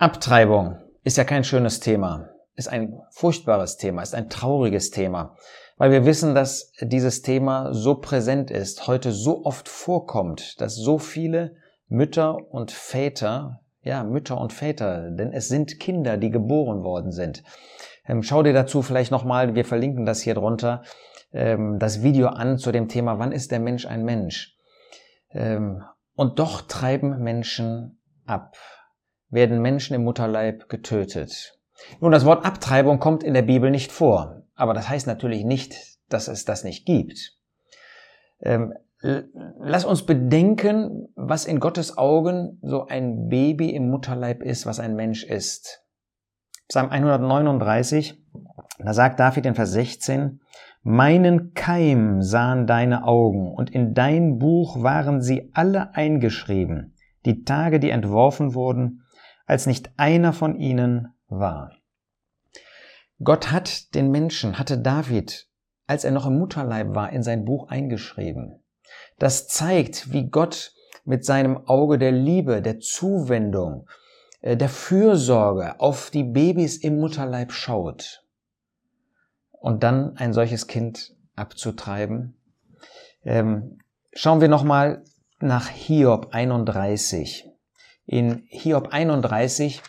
Abtreibung ist ja kein schönes Thema, ist ein furchtbares Thema, ist ein trauriges Thema, weil wir wissen, dass dieses Thema so präsent ist, heute so oft vorkommt, dass so viele Mütter und Väter, ja, Mütter und Väter, denn es sind Kinder, die geboren worden sind. Ähm, schau dir dazu vielleicht nochmal, wir verlinken das hier drunter, ähm, das Video an zu dem Thema, wann ist der Mensch ein Mensch? Ähm, und doch treiben Menschen ab werden Menschen im Mutterleib getötet. Nun, das Wort Abtreibung kommt in der Bibel nicht vor, aber das heißt natürlich nicht, dass es das nicht gibt. Ähm, lass uns bedenken, was in Gottes Augen so ein Baby im Mutterleib ist, was ein Mensch ist. Psalm 139, da sagt David in Vers 16, Meinen Keim sahen deine Augen, und in dein Buch waren sie alle eingeschrieben, die Tage, die entworfen wurden, als nicht einer von ihnen war. Gott hat den Menschen, hatte David, als er noch im Mutterleib war, in sein Buch eingeschrieben. Das zeigt, wie Gott mit seinem Auge der Liebe, der Zuwendung, äh, der Fürsorge auf die Babys im Mutterleib schaut. Und dann ein solches Kind abzutreiben. Ähm, schauen wir nochmal nach Hiob 31. In Hiob 31,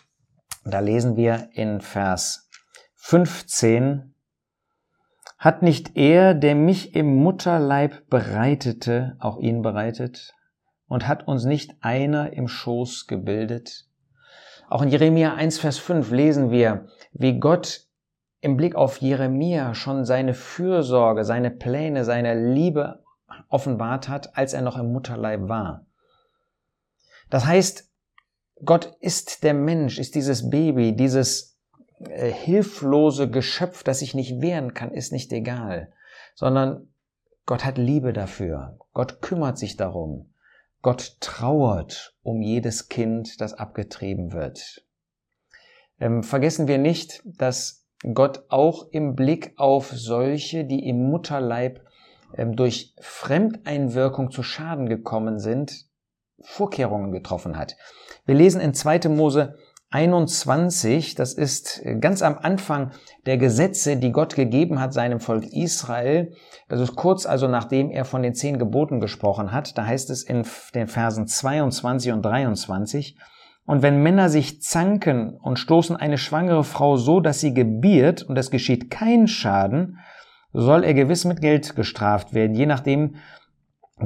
da lesen wir in Vers 15, hat nicht er, der mich im Mutterleib bereitete, auch ihn bereitet? Und hat uns nicht einer im Schoß gebildet? Auch in Jeremia 1, Vers 5 lesen wir, wie Gott im Blick auf Jeremia schon seine Fürsorge, seine Pläne, seine Liebe offenbart hat, als er noch im Mutterleib war. Das heißt, Gott ist der Mensch, ist dieses Baby, dieses äh, hilflose Geschöpf, das sich nicht wehren kann, ist nicht egal, sondern Gott hat Liebe dafür. Gott kümmert sich darum. Gott trauert um jedes Kind, das abgetrieben wird. Ähm, vergessen wir nicht, dass Gott auch im Blick auf solche, die im Mutterleib ähm, durch Fremdeinwirkung zu Schaden gekommen sind, Vorkehrungen getroffen hat. Wir lesen in 2. Mose 21, das ist ganz am Anfang der Gesetze, die Gott gegeben hat seinem Volk Israel. Das ist kurz also nachdem er von den zehn Geboten gesprochen hat. Da heißt es in den Versen 22 und 23, und wenn Männer sich zanken und stoßen eine schwangere Frau so, dass sie gebiert und es geschieht kein Schaden, soll er gewiss mit Geld gestraft werden, je nachdem,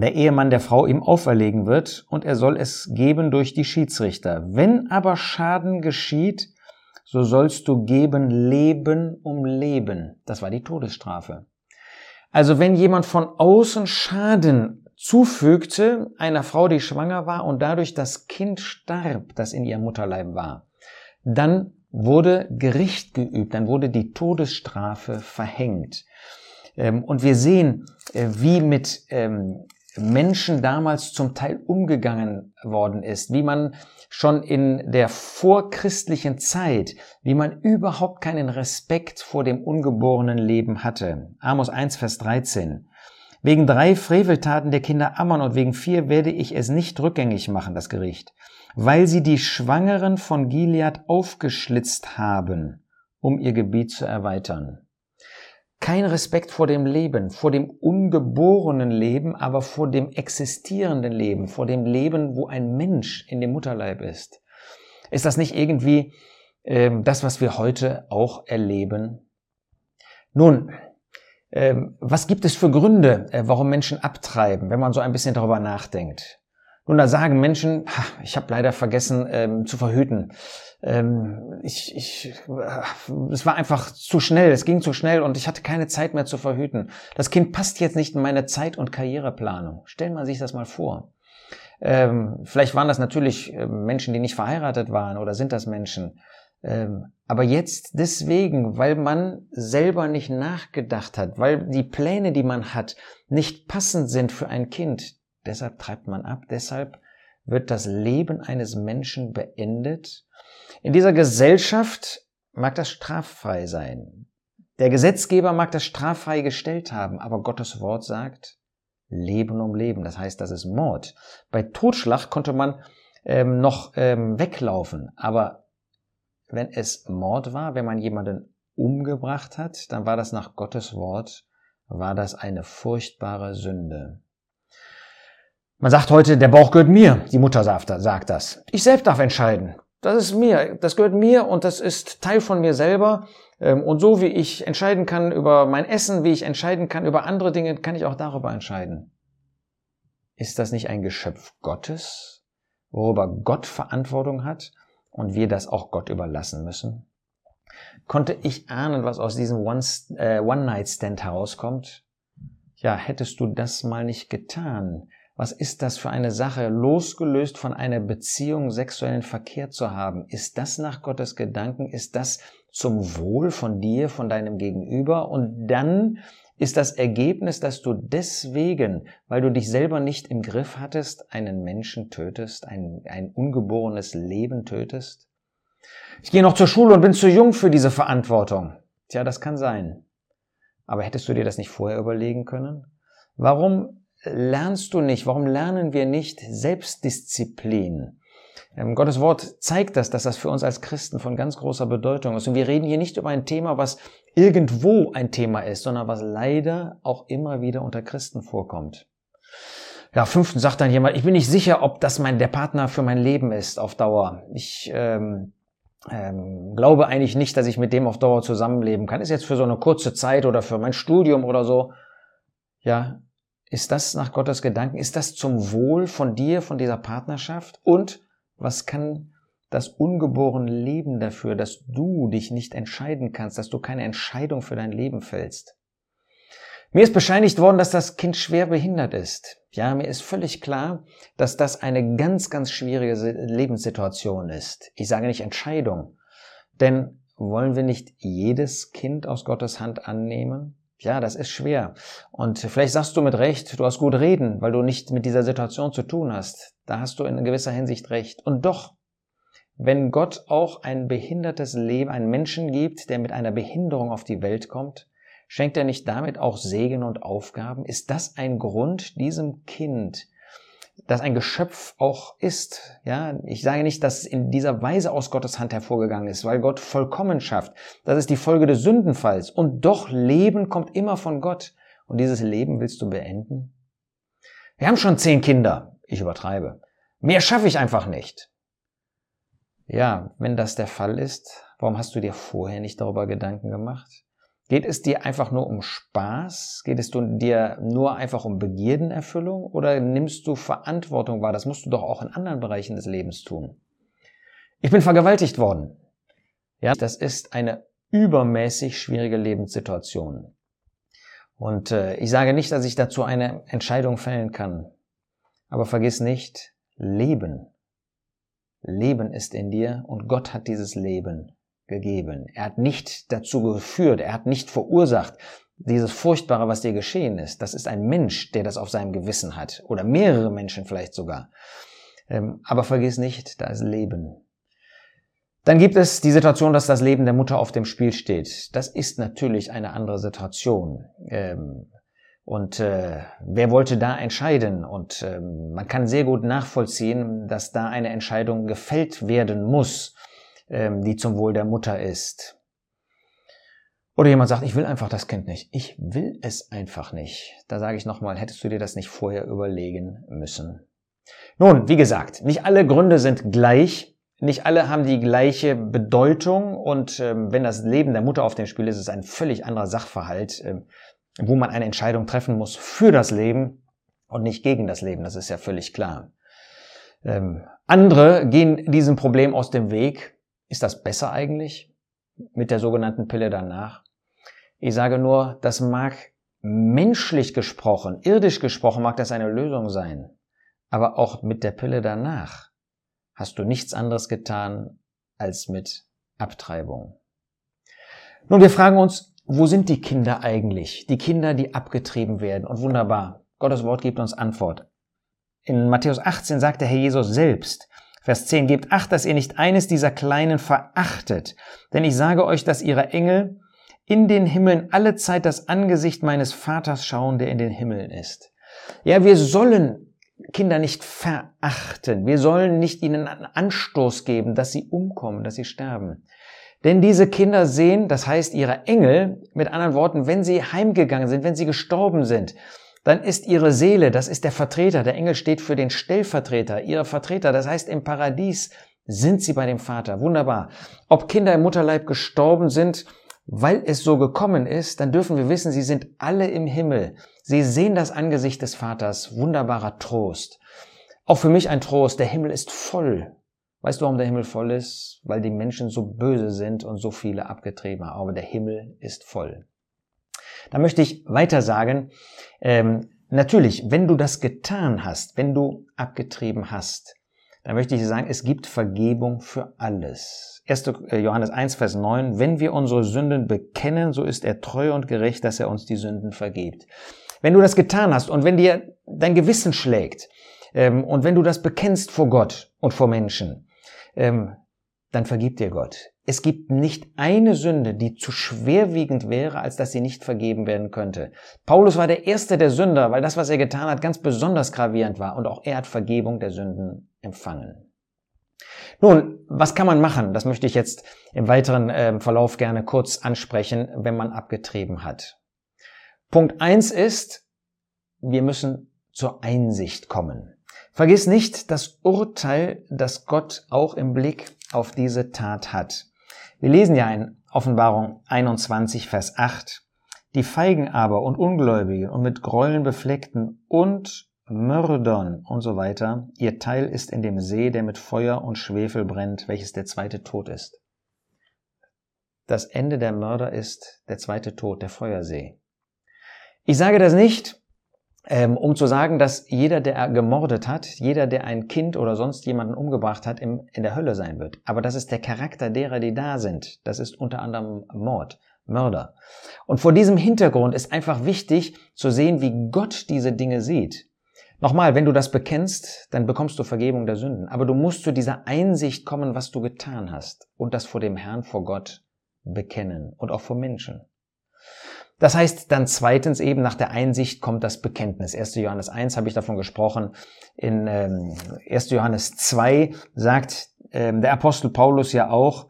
der Ehemann der Frau ihm auferlegen wird und er soll es geben durch die Schiedsrichter. Wenn aber Schaden geschieht, so sollst du geben Leben um Leben. Das war die Todesstrafe. Also wenn jemand von außen Schaden zufügte einer Frau, die schwanger war und dadurch das Kind starb, das in ihrem Mutterleib war, dann wurde Gericht geübt, dann wurde die Todesstrafe verhängt. Ähm, und wir sehen, äh, wie mit ähm, Menschen damals zum Teil umgegangen worden ist, wie man schon in der vorchristlichen Zeit, wie man überhaupt keinen Respekt vor dem ungeborenen Leben hatte. Amos 1, Vers 13. Wegen drei Freveltaten der Kinder Ammon und wegen vier werde ich es nicht rückgängig machen, das Gericht, weil sie die Schwangeren von Gilead aufgeschlitzt haben, um ihr Gebiet zu erweitern. Kein Respekt vor dem Leben, vor dem ungeborenen Leben, aber vor dem existierenden Leben, vor dem Leben, wo ein Mensch in dem Mutterleib ist. Ist das nicht irgendwie ähm, das, was wir heute auch erleben? Nun, ähm, was gibt es für Gründe, äh, warum Menschen abtreiben, wenn man so ein bisschen darüber nachdenkt? Nun, da sagen Menschen, ich habe leider vergessen ähm, zu verhüten. Ähm, ich, ich, es war einfach zu schnell, es ging zu schnell und ich hatte keine Zeit mehr zu verhüten. Das Kind passt jetzt nicht in meine Zeit- und Karriereplanung. Stellen wir sich das mal vor. Ähm, vielleicht waren das natürlich äh, Menschen, die nicht verheiratet waren oder sind das Menschen. Ähm, aber jetzt deswegen, weil man selber nicht nachgedacht hat, weil die Pläne, die man hat, nicht passend sind für ein Kind, Deshalb treibt man ab, deshalb wird das Leben eines Menschen beendet. In dieser Gesellschaft mag das straffrei sein. Der Gesetzgeber mag das straffrei gestellt haben, aber Gottes Wort sagt Leben um Leben. Das heißt, das ist Mord. Bei Totschlag konnte man ähm, noch ähm, weglaufen, aber wenn es Mord war, wenn man jemanden umgebracht hat, dann war das nach Gottes Wort, war das eine furchtbare Sünde. Man sagt heute, der Bauch gehört mir, die Mutter sagt das. Ich selbst darf entscheiden. Das ist mir, das gehört mir und das ist Teil von mir selber. Ähm, und so wie ich entscheiden kann über mein Essen, wie ich entscheiden kann über andere Dinge, kann ich auch darüber entscheiden. Ist das nicht ein Geschöpf Gottes, worüber Gott Verantwortung hat und wir das auch Gott überlassen müssen? Konnte ich ahnen, was aus diesem äh, One-Night-Stand herauskommt? Ja, hättest du das mal nicht getan, was ist das für eine Sache, losgelöst von einer Beziehung sexuellen Verkehr zu haben? Ist das nach Gottes Gedanken? Ist das zum Wohl von dir, von deinem Gegenüber? Und dann ist das Ergebnis, dass du deswegen, weil du dich selber nicht im Griff hattest, einen Menschen tötest, ein, ein ungeborenes Leben tötest? Ich gehe noch zur Schule und bin zu jung für diese Verantwortung. Tja, das kann sein. Aber hättest du dir das nicht vorher überlegen können? Warum lernst du nicht? Warum lernen wir nicht Selbstdisziplin? Ähm, Gottes Wort zeigt das, dass das für uns als Christen von ganz großer Bedeutung ist. Und wir reden hier nicht über ein Thema, was irgendwo ein Thema ist, sondern was leider auch immer wieder unter Christen vorkommt. Ja, fünftens sagt dann jemand, ich bin nicht sicher, ob das mein, der Partner für mein Leben ist auf Dauer. Ich ähm, ähm, glaube eigentlich nicht, dass ich mit dem auf Dauer zusammenleben kann. Ist jetzt für so eine kurze Zeit oder für mein Studium oder so. Ja, ist das nach Gottes Gedanken? Ist das zum Wohl von dir, von dieser Partnerschaft? Und was kann das ungeborene Leben dafür, dass du dich nicht entscheiden kannst, dass du keine Entscheidung für dein Leben fällst? Mir ist bescheinigt worden, dass das Kind schwer behindert ist. Ja, mir ist völlig klar, dass das eine ganz, ganz schwierige Lebenssituation ist. Ich sage nicht Entscheidung. Denn wollen wir nicht jedes Kind aus Gottes Hand annehmen? Ja, das ist schwer. Und vielleicht sagst du mit Recht, du hast gut reden, weil du nicht mit dieser Situation zu tun hast. Da hast du in gewisser Hinsicht recht. Und doch, wenn Gott auch ein behindertes Leben, einen Menschen gibt, der mit einer Behinderung auf die Welt kommt, schenkt er nicht damit auch Segen und Aufgaben? Ist das ein Grund, diesem Kind das ein Geschöpf auch ist. Ja, ich sage nicht, dass es in dieser Weise aus Gottes Hand hervorgegangen ist, weil Gott vollkommen schafft. Das ist die Folge des Sündenfalls. Und doch Leben kommt immer von Gott. Und dieses Leben willst du beenden? Wir haben schon zehn Kinder. Ich übertreibe. Mehr schaffe ich einfach nicht. Ja, wenn das der Fall ist, warum hast du dir vorher nicht darüber Gedanken gemacht? Geht es dir einfach nur um Spaß? Geht es dir nur einfach um Begierdenerfüllung? Oder nimmst du Verantwortung wahr? Das musst du doch auch in anderen Bereichen des Lebens tun. Ich bin vergewaltigt worden. Ja, das ist eine übermäßig schwierige Lebenssituation. Und äh, ich sage nicht, dass ich dazu eine Entscheidung fällen kann. Aber vergiss nicht, Leben. Leben ist in dir und Gott hat dieses Leben gegeben. Er hat nicht dazu geführt, er hat nicht verursacht, dieses Furchtbare, was dir geschehen ist. Das ist ein Mensch, der das auf seinem Gewissen hat. Oder mehrere Menschen vielleicht sogar. Ähm, aber vergiss nicht, da ist Leben. Dann gibt es die Situation, dass das Leben der Mutter auf dem Spiel steht. Das ist natürlich eine andere Situation. Ähm, und äh, wer wollte da entscheiden? Und ähm, man kann sehr gut nachvollziehen, dass da eine Entscheidung gefällt werden muss ähm, die zum Wohl der Mutter ist. Oder jemand sagt, ich will einfach das Kind nicht. Ich will es einfach nicht. Da sage ich nochmal, hättest du dir das nicht vorher überlegen müssen. Nun, wie gesagt, nicht alle Gründe sind gleich. Nicht alle haben die gleiche Bedeutung. Und ähm, wenn das Leben der Mutter auf dem Spiel ist, ist es ein völlig anderer Sachverhalt, ähm, wo man eine Entscheidung treffen muss für das Leben und nicht gegen das Leben. Das ist ja völlig klar. Ähm, andere gehen diesem Problem aus dem Weg ist das besser eigentlich mit der sogenannten Pille danach? Ich sage nur, das mag menschlich gesprochen, irdisch gesprochen, mag das eine Lösung sein. Aber auch mit der Pille danach hast du nichts anderes getan als mit Abtreibung. Nun, wir fragen uns, wo sind die Kinder eigentlich? Die Kinder, die abgetrieben werden. Und wunderbar, Gottes Wort gibt uns Antwort. In Matthäus 18 sagt der Herr Jesus selbst, Vers 10, gebt acht, dass ihr nicht eines dieser Kleinen verachtet, denn ich sage euch, dass ihre Engel in den Himmeln alle Zeit das Angesicht meines Vaters schauen, der in den Himmeln ist. Ja, wir sollen Kinder nicht verachten. Wir sollen nicht ihnen einen Anstoß geben, dass sie umkommen, dass sie sterben. Denn diese Kinder sehen, das heißt ihre Engel, mit anderen Worten, wenn sie heimgegangen sind, wenn sie gestorben sind, dann ist ihre Seele, das ist der Vertreter, der Engel steht für den Stellvertreter, ihre Vertreter, das heißt im Paradies sind sie bei dem Vater. Wunderbar. Ob Kinder im Mutterleib gestorben sind, weil es so gekommen ist, dann dürfen wir wissen, sie sind alle im Himmel. Sie sehen das Angesicht des Vaters. Wunderbarer Trost. Auch für mich ein Trost. Der Himmel ist voll. Weißt du, warum der Himmel voll ist? Weil die Menschen so böse sind und so viele abgetrieben haben. Aber der Himmel ist voll. Da möchte ich weiter sagen, ähm, natürlich, wenn du das getan hast, wenn du abgetrieben hast, dann möchte ich sagen, es gibt Vergebung für alles. 1. Äh, Johannes 1, Vers 9, wenn wir unsere Sünden bekennen, so ist er treu und gerecht, dass er uns die Sünden vergibt. Wenn du das getan hast und wenn dir dein Gewissen schlägt ähm, und wenn du das bekennst vor Gott und vor Menschen, ähm, dann vergibt dir Gott. Es gibt nicht eine Sünde, die zu schwerwiegend wäre, als dass sie nicht vergeben werden könnte. Paulus war der erste der Sünder, weil das, was er getan hat, ganz besonders gravierend war und auch er hat Vergebung der Sünden empfangen. Nun, was kann man machen? Das möchte ich jetzt im weiteren äh, Verlauf gerne kurz ansprechen, wenn man abgetrieben hat. Punkt eins ist, wir müssen zur Einsicht kommen. Vergiss nicht das Urteil, das Gott auch im Blick auf diese Tat hat. Wir lesen ja in Offenbarung 21, Vers 8, die Feigen aber und Ungläubigen und mit Gräueln befleckten und Mördern und so weiter, ihr Teil ist in dem See, der mit Feuer und Schwefel brennt, welches der zweite Tod ist. Das Ende der Mörder ist der zweite Tod, der Feuersee. Ich sage das nicht, um zu sagen, dass jeder, der gemordet hat, jeder, der ein Kind oder sonst jemanden umgebracht hat, in der Hölle sein wird. Aber das ist der Charakter derer, die da sind. Das ist unter anderem Mord, Mörder. Und vor diesem Hintergrund ist einfach wichtig zu sehen, wie Gott diese Dinge sieht. Nochmal, wenn du das bekennst, dann bekommst du Vergebung der Sünden. Aber du musst zu dieser Einsicht kommen, was du getan hast und das vor dem Herrn, vor Gott bekennen und auch vor Menschen. Das heißt dann zweitens eben nach der Einsicht kommt das Bekenntnis. 1. Johannes 1 habe ich davon gesprochen. In ähm, 1. Johannes 2 sagt ähm, der Apostel Paulus ja auch,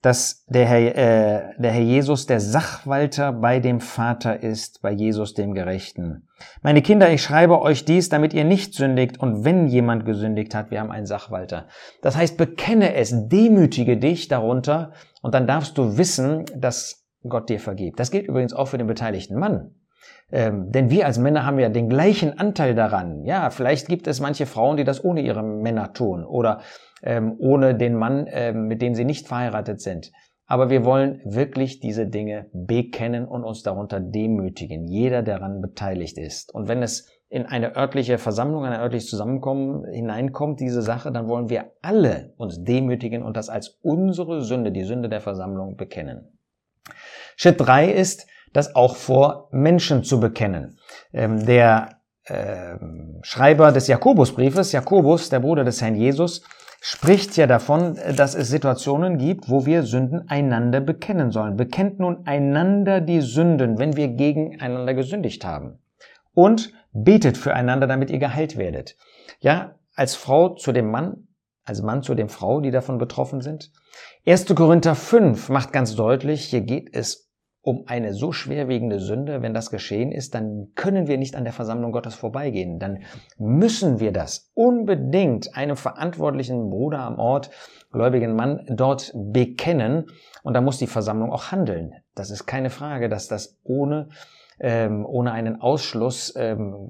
dass der Herr, äh, der Herr Jesus der Sachwalter bei dem Vater ist, bei Jesus dem Gerechten. Meine Kinder, ich schreibe euch dies, damit ihr nicht sündigt und wenn jemand gesündigt hat, wir haben einen Sachwalter. Das heißt, bekenne es, demütige dich darunter und dann darfst du wissen, dass Gott dir vergibt. Das gilt übrigens auch für den beteiligten Mann. Ähm, denn wir als Männer haben ja den gleichen Anteil daran. Ja, vielleicht gibt es manche Frauen, die das ohne ihre Männer tun oder ähm, ohne den Mann, ähm, mit dem sie nicht verheiratet sind. Aber wir wollen wirklich diese Dinge bekennen und uns darunter demütigen. Jeder, der daran beteiligt ist. Und wenn es in eine örtliche Versammlung, ein örtliches Zusammenkommen hineinkommt, diese Sache, dann wollen wir alle uns demütigen und das als unsere Sünde, die Sünde der Versammlung, bekennen. Schritt drei ist, das auch vor Menschen zu bekennen. Ähm, der äh, Schreiber des Jakobusbriefes, Jakobus, der Bruder des Herrn Jesus, spricht ja davon, dass es Situationen gibt, wo wir Sünden einander bekennen sollen. Bekennt nun einander die Sünden, wenn wir gegeneinander gesündigt haben. Und betet füreinander, damit ihr geheilt werdet. Ja, als Frau zu dem Mann, als Mann zu dem Frau, die davon betroffen sind. 1. Korinther 5 macht ganz deutlich, hier geht es um eine so schwerwiegende Sünde, wenn das geschehen ist, dann können wir nicht an der Versammlung Gottes vorbeigehen. Dann müssen wir das unbedingt einem verantwortlichen Bruder am Ort, gläubigen Mann, dort bekennen. Und da muss die Versammlung auch handeln. Das ist keine Frage, dass das ohne ähm, ohne einen Ausschluss ähm,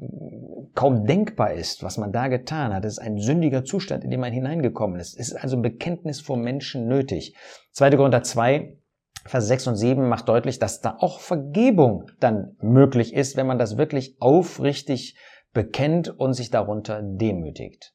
kaum denkbar ist, was man da getan hat. Es ist ein sündiger Zustand, in den man hineingekommen ist. Es ist also Bekenntnis vor Menschen nötig. 2. Korinther 2, Vers 6 und 7 macht deutlich, dass da auch Vergebung dann möglich ist, wenn man das wirklich aufrichtig bekennt und sich darunter demütigt.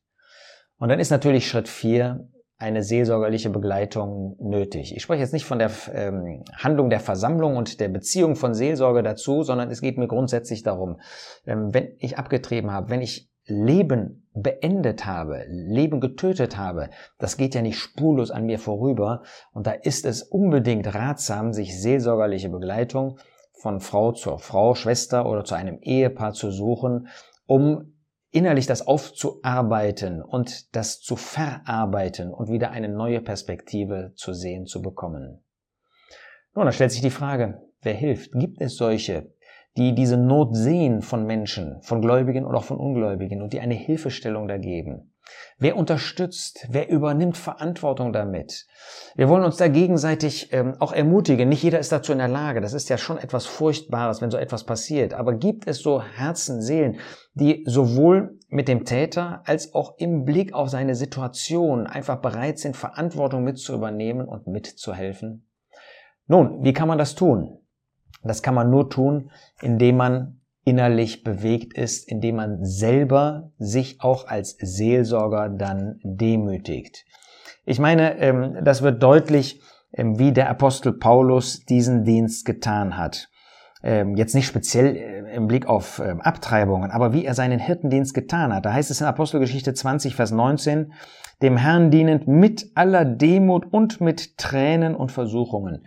Und dann ist natürlich Schritt 4 eine seelsorgerliche Begleitung nötig. Ich spreche jetzt nicht von der ähm, Handlung der Versammlung und der Beziehung von Seelsorge dazu, sondern es geht mir grundsätzlich darum, ähm, wenn ich abgetrieben habe, wenn ich Leben beendet habe, Leben getötet habe, das geht ja nicht spurlos an mir vorüber. Und da ist es unbedingt ratsam, sich seelsorgerliche Begleitung von Frau zur Frau, Schwester oder zu einem Ehepaar zu suchen, um innerlich das aufzuarbeiten und das zu verarbeiten und wieder eine neue Perspektive zu sehen zu bekommen. Nun, da stellt sich die Frage, wer hilft? Gibt es solche, die diese Not sehen von Menschen, von Gläubigen und auch von Ungläubigen und die eine Hilfestellung da geben? Wer unterstützt? Wer übernimmt Verantwortung damit? Wir wollen uns da gegenseitig ähm, auch ermutigen. Nicht jeder ist dazu in der Lage. Das ist ja schon etwas Furchtbares, wenn so etwas passiert. Aber gibt es so Herzen, Seelen, die sowohl mit dem Täter als auch im Blick auf seine Situation einfach bereit sind, Verantwortung mit zu übernehmen und mitzuhelfen? Nun, wie kann man das tun? Das kann man nur tun, indem man innerlich bewegt ist, indem man selber sich auch als Seelsorger dann demütigt. Ich meine, ähm, das wird deutlich, ähm, wie der Apostel Paulus diesen Dienst getan hat. Ähm, jetzt nicht speziell äh, im Blick auf Abtreibungen, aber wie er seinen Hirtendienst getan hat. Da heißt es in Apostelgeschichte 20, Vers 19, dem Herrn dienend mit aller Demut und mit Tränen und Versuchungen.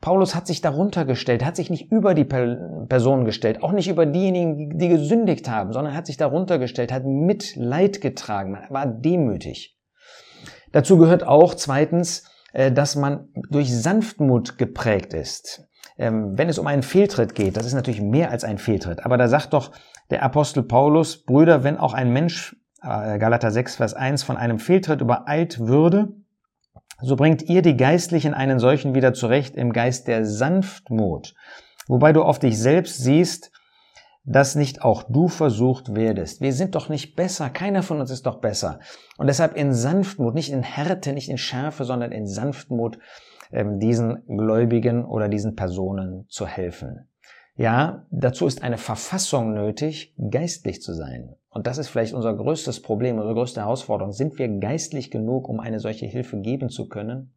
Paulus hat sich darunter gestellt, hat sich nicht über die Person gestellt, auch nicht über diejenigen, die gesündigt haben, sondern hat sich darunter gestellt, hat Mitleid getragen, war demütig. Dazu gehört auch zweitens, äh, dass man durch Sanftmut geprägt ist. Ähm, wenn es um einen Fehltritt geht, das ist natürlich mehr als ein Fehltritt, aber da sagt doch der Apostel Paulus, Brüder, wenn auch ein Mensch, äh, Galater 6, Vers 1, von einem Fehltritt übereilt würde, so bringt ihr die Geistlichen einen solchen wieder zurecht im Geist der Sanftmut, wobei du auf dich selbst siehst, dass nicht auch du versucht werdest. Wir sind doch nicht besser, keiner von uns ist doch besser. Und deshalb in Sanftmut, nicht in Härte, nicht in Schärfe, sondern in Sanftmut ähm, diesen Gläubigen oder diesen Personen zu helfen. Ja, dazu ist eine Verfassung nötig, geistlich zu sein. Und das ist vielleicht unser größtes Problem, unsere größte Herausforderung. Sind wir geistlich genug, um eine solche Hilfe geben zu können?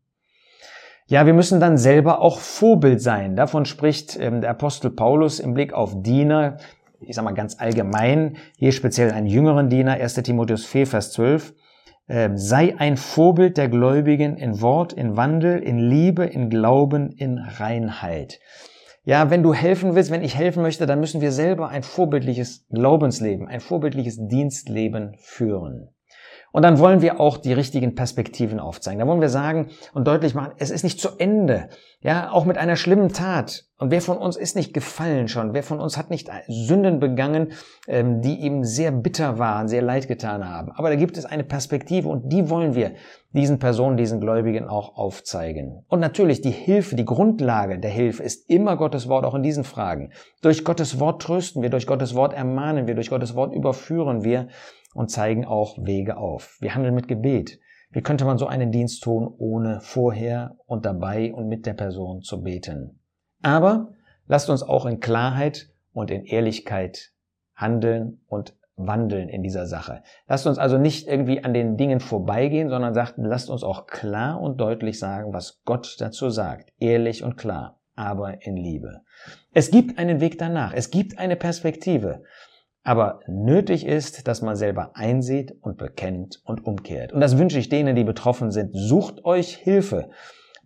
Ja, wir müssen dann selber auch Vorbild sein. Davon spricht ähm, der Apostel Paulus im Blick auf Diener, ich sage mal ganz allgemein, hier speziell einen jüngeren Diener, 1 Timotheus 4, Vers 12. Äh, sei ein Vorbild der Gläubigen in Wort, in Wandel, in Liebe, in Glauben, in Reinheit. Ja, wenn du helfen willst, wenn ich helfen möchte, dann müssen wir selber ein vorbildliches Glaubensleben, ein vorbildliches Dienstleben führen. Und dann wollen wir auch die richtigen Perspektiven aufzeigen. Da wollen wir sagen und deutlich machen, es ist nicht zu Ende. Ja, auch mit einer schlimmen Tat. Und wer von uns ist nicht gefallen schon? Wer von uns hat nicht Sünden begangen, ähm, die ihm sehr bitter waren, sehr leid getan haben? Aber da gibt es eine Perspektive und die wollen wir diesen Personen, diesen Gläubigen auch aufzeigen. Und natürlich die Hilfe, die Grundlage der Hilfe ist immer Gottes Wort, auch in diesen Fragen. Durch Gottes Wort trösten wir, durch Gottes Wort ermahnen wir, durch Gottes Wort überführen wir und zeigen auch Wege auf. Wir handeln mit Gebet. Wie könnte man so einen Dienst tun, ohne vorher und dabei und mit der Person zu beten? Aber lasst uns auch in Klarheit und in Ehrlichkeit handeln und wandeln in dieser Sache. Lasst uns also nicht irgendwie an den Dingen vorbeigehen, sondern sagt, lasst uns auch klar und deutlich sagen, was Gott dazu sagt. Ehrlich und klar, aber in Liebe. Es gibt einen Weg danach. Es gibt eine Perspektive. Aber nötig ist, dass man selber einsieht und bekennt und umkehrt. Und das wünsche ich denen, die betroffen sind. Sucht euch Hilfe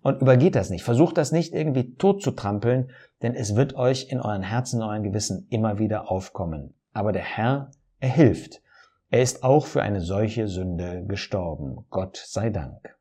und übergeht das nicht. Versucht das nicht irgendwie tot zu trampeln, denn es wird euch in euren Herzen, in euren Gewissen immer wieder aufkommen. Aber der Herr, er hilft. Er ist auch für eine solche Sünde gestorben. Gott sei Dank.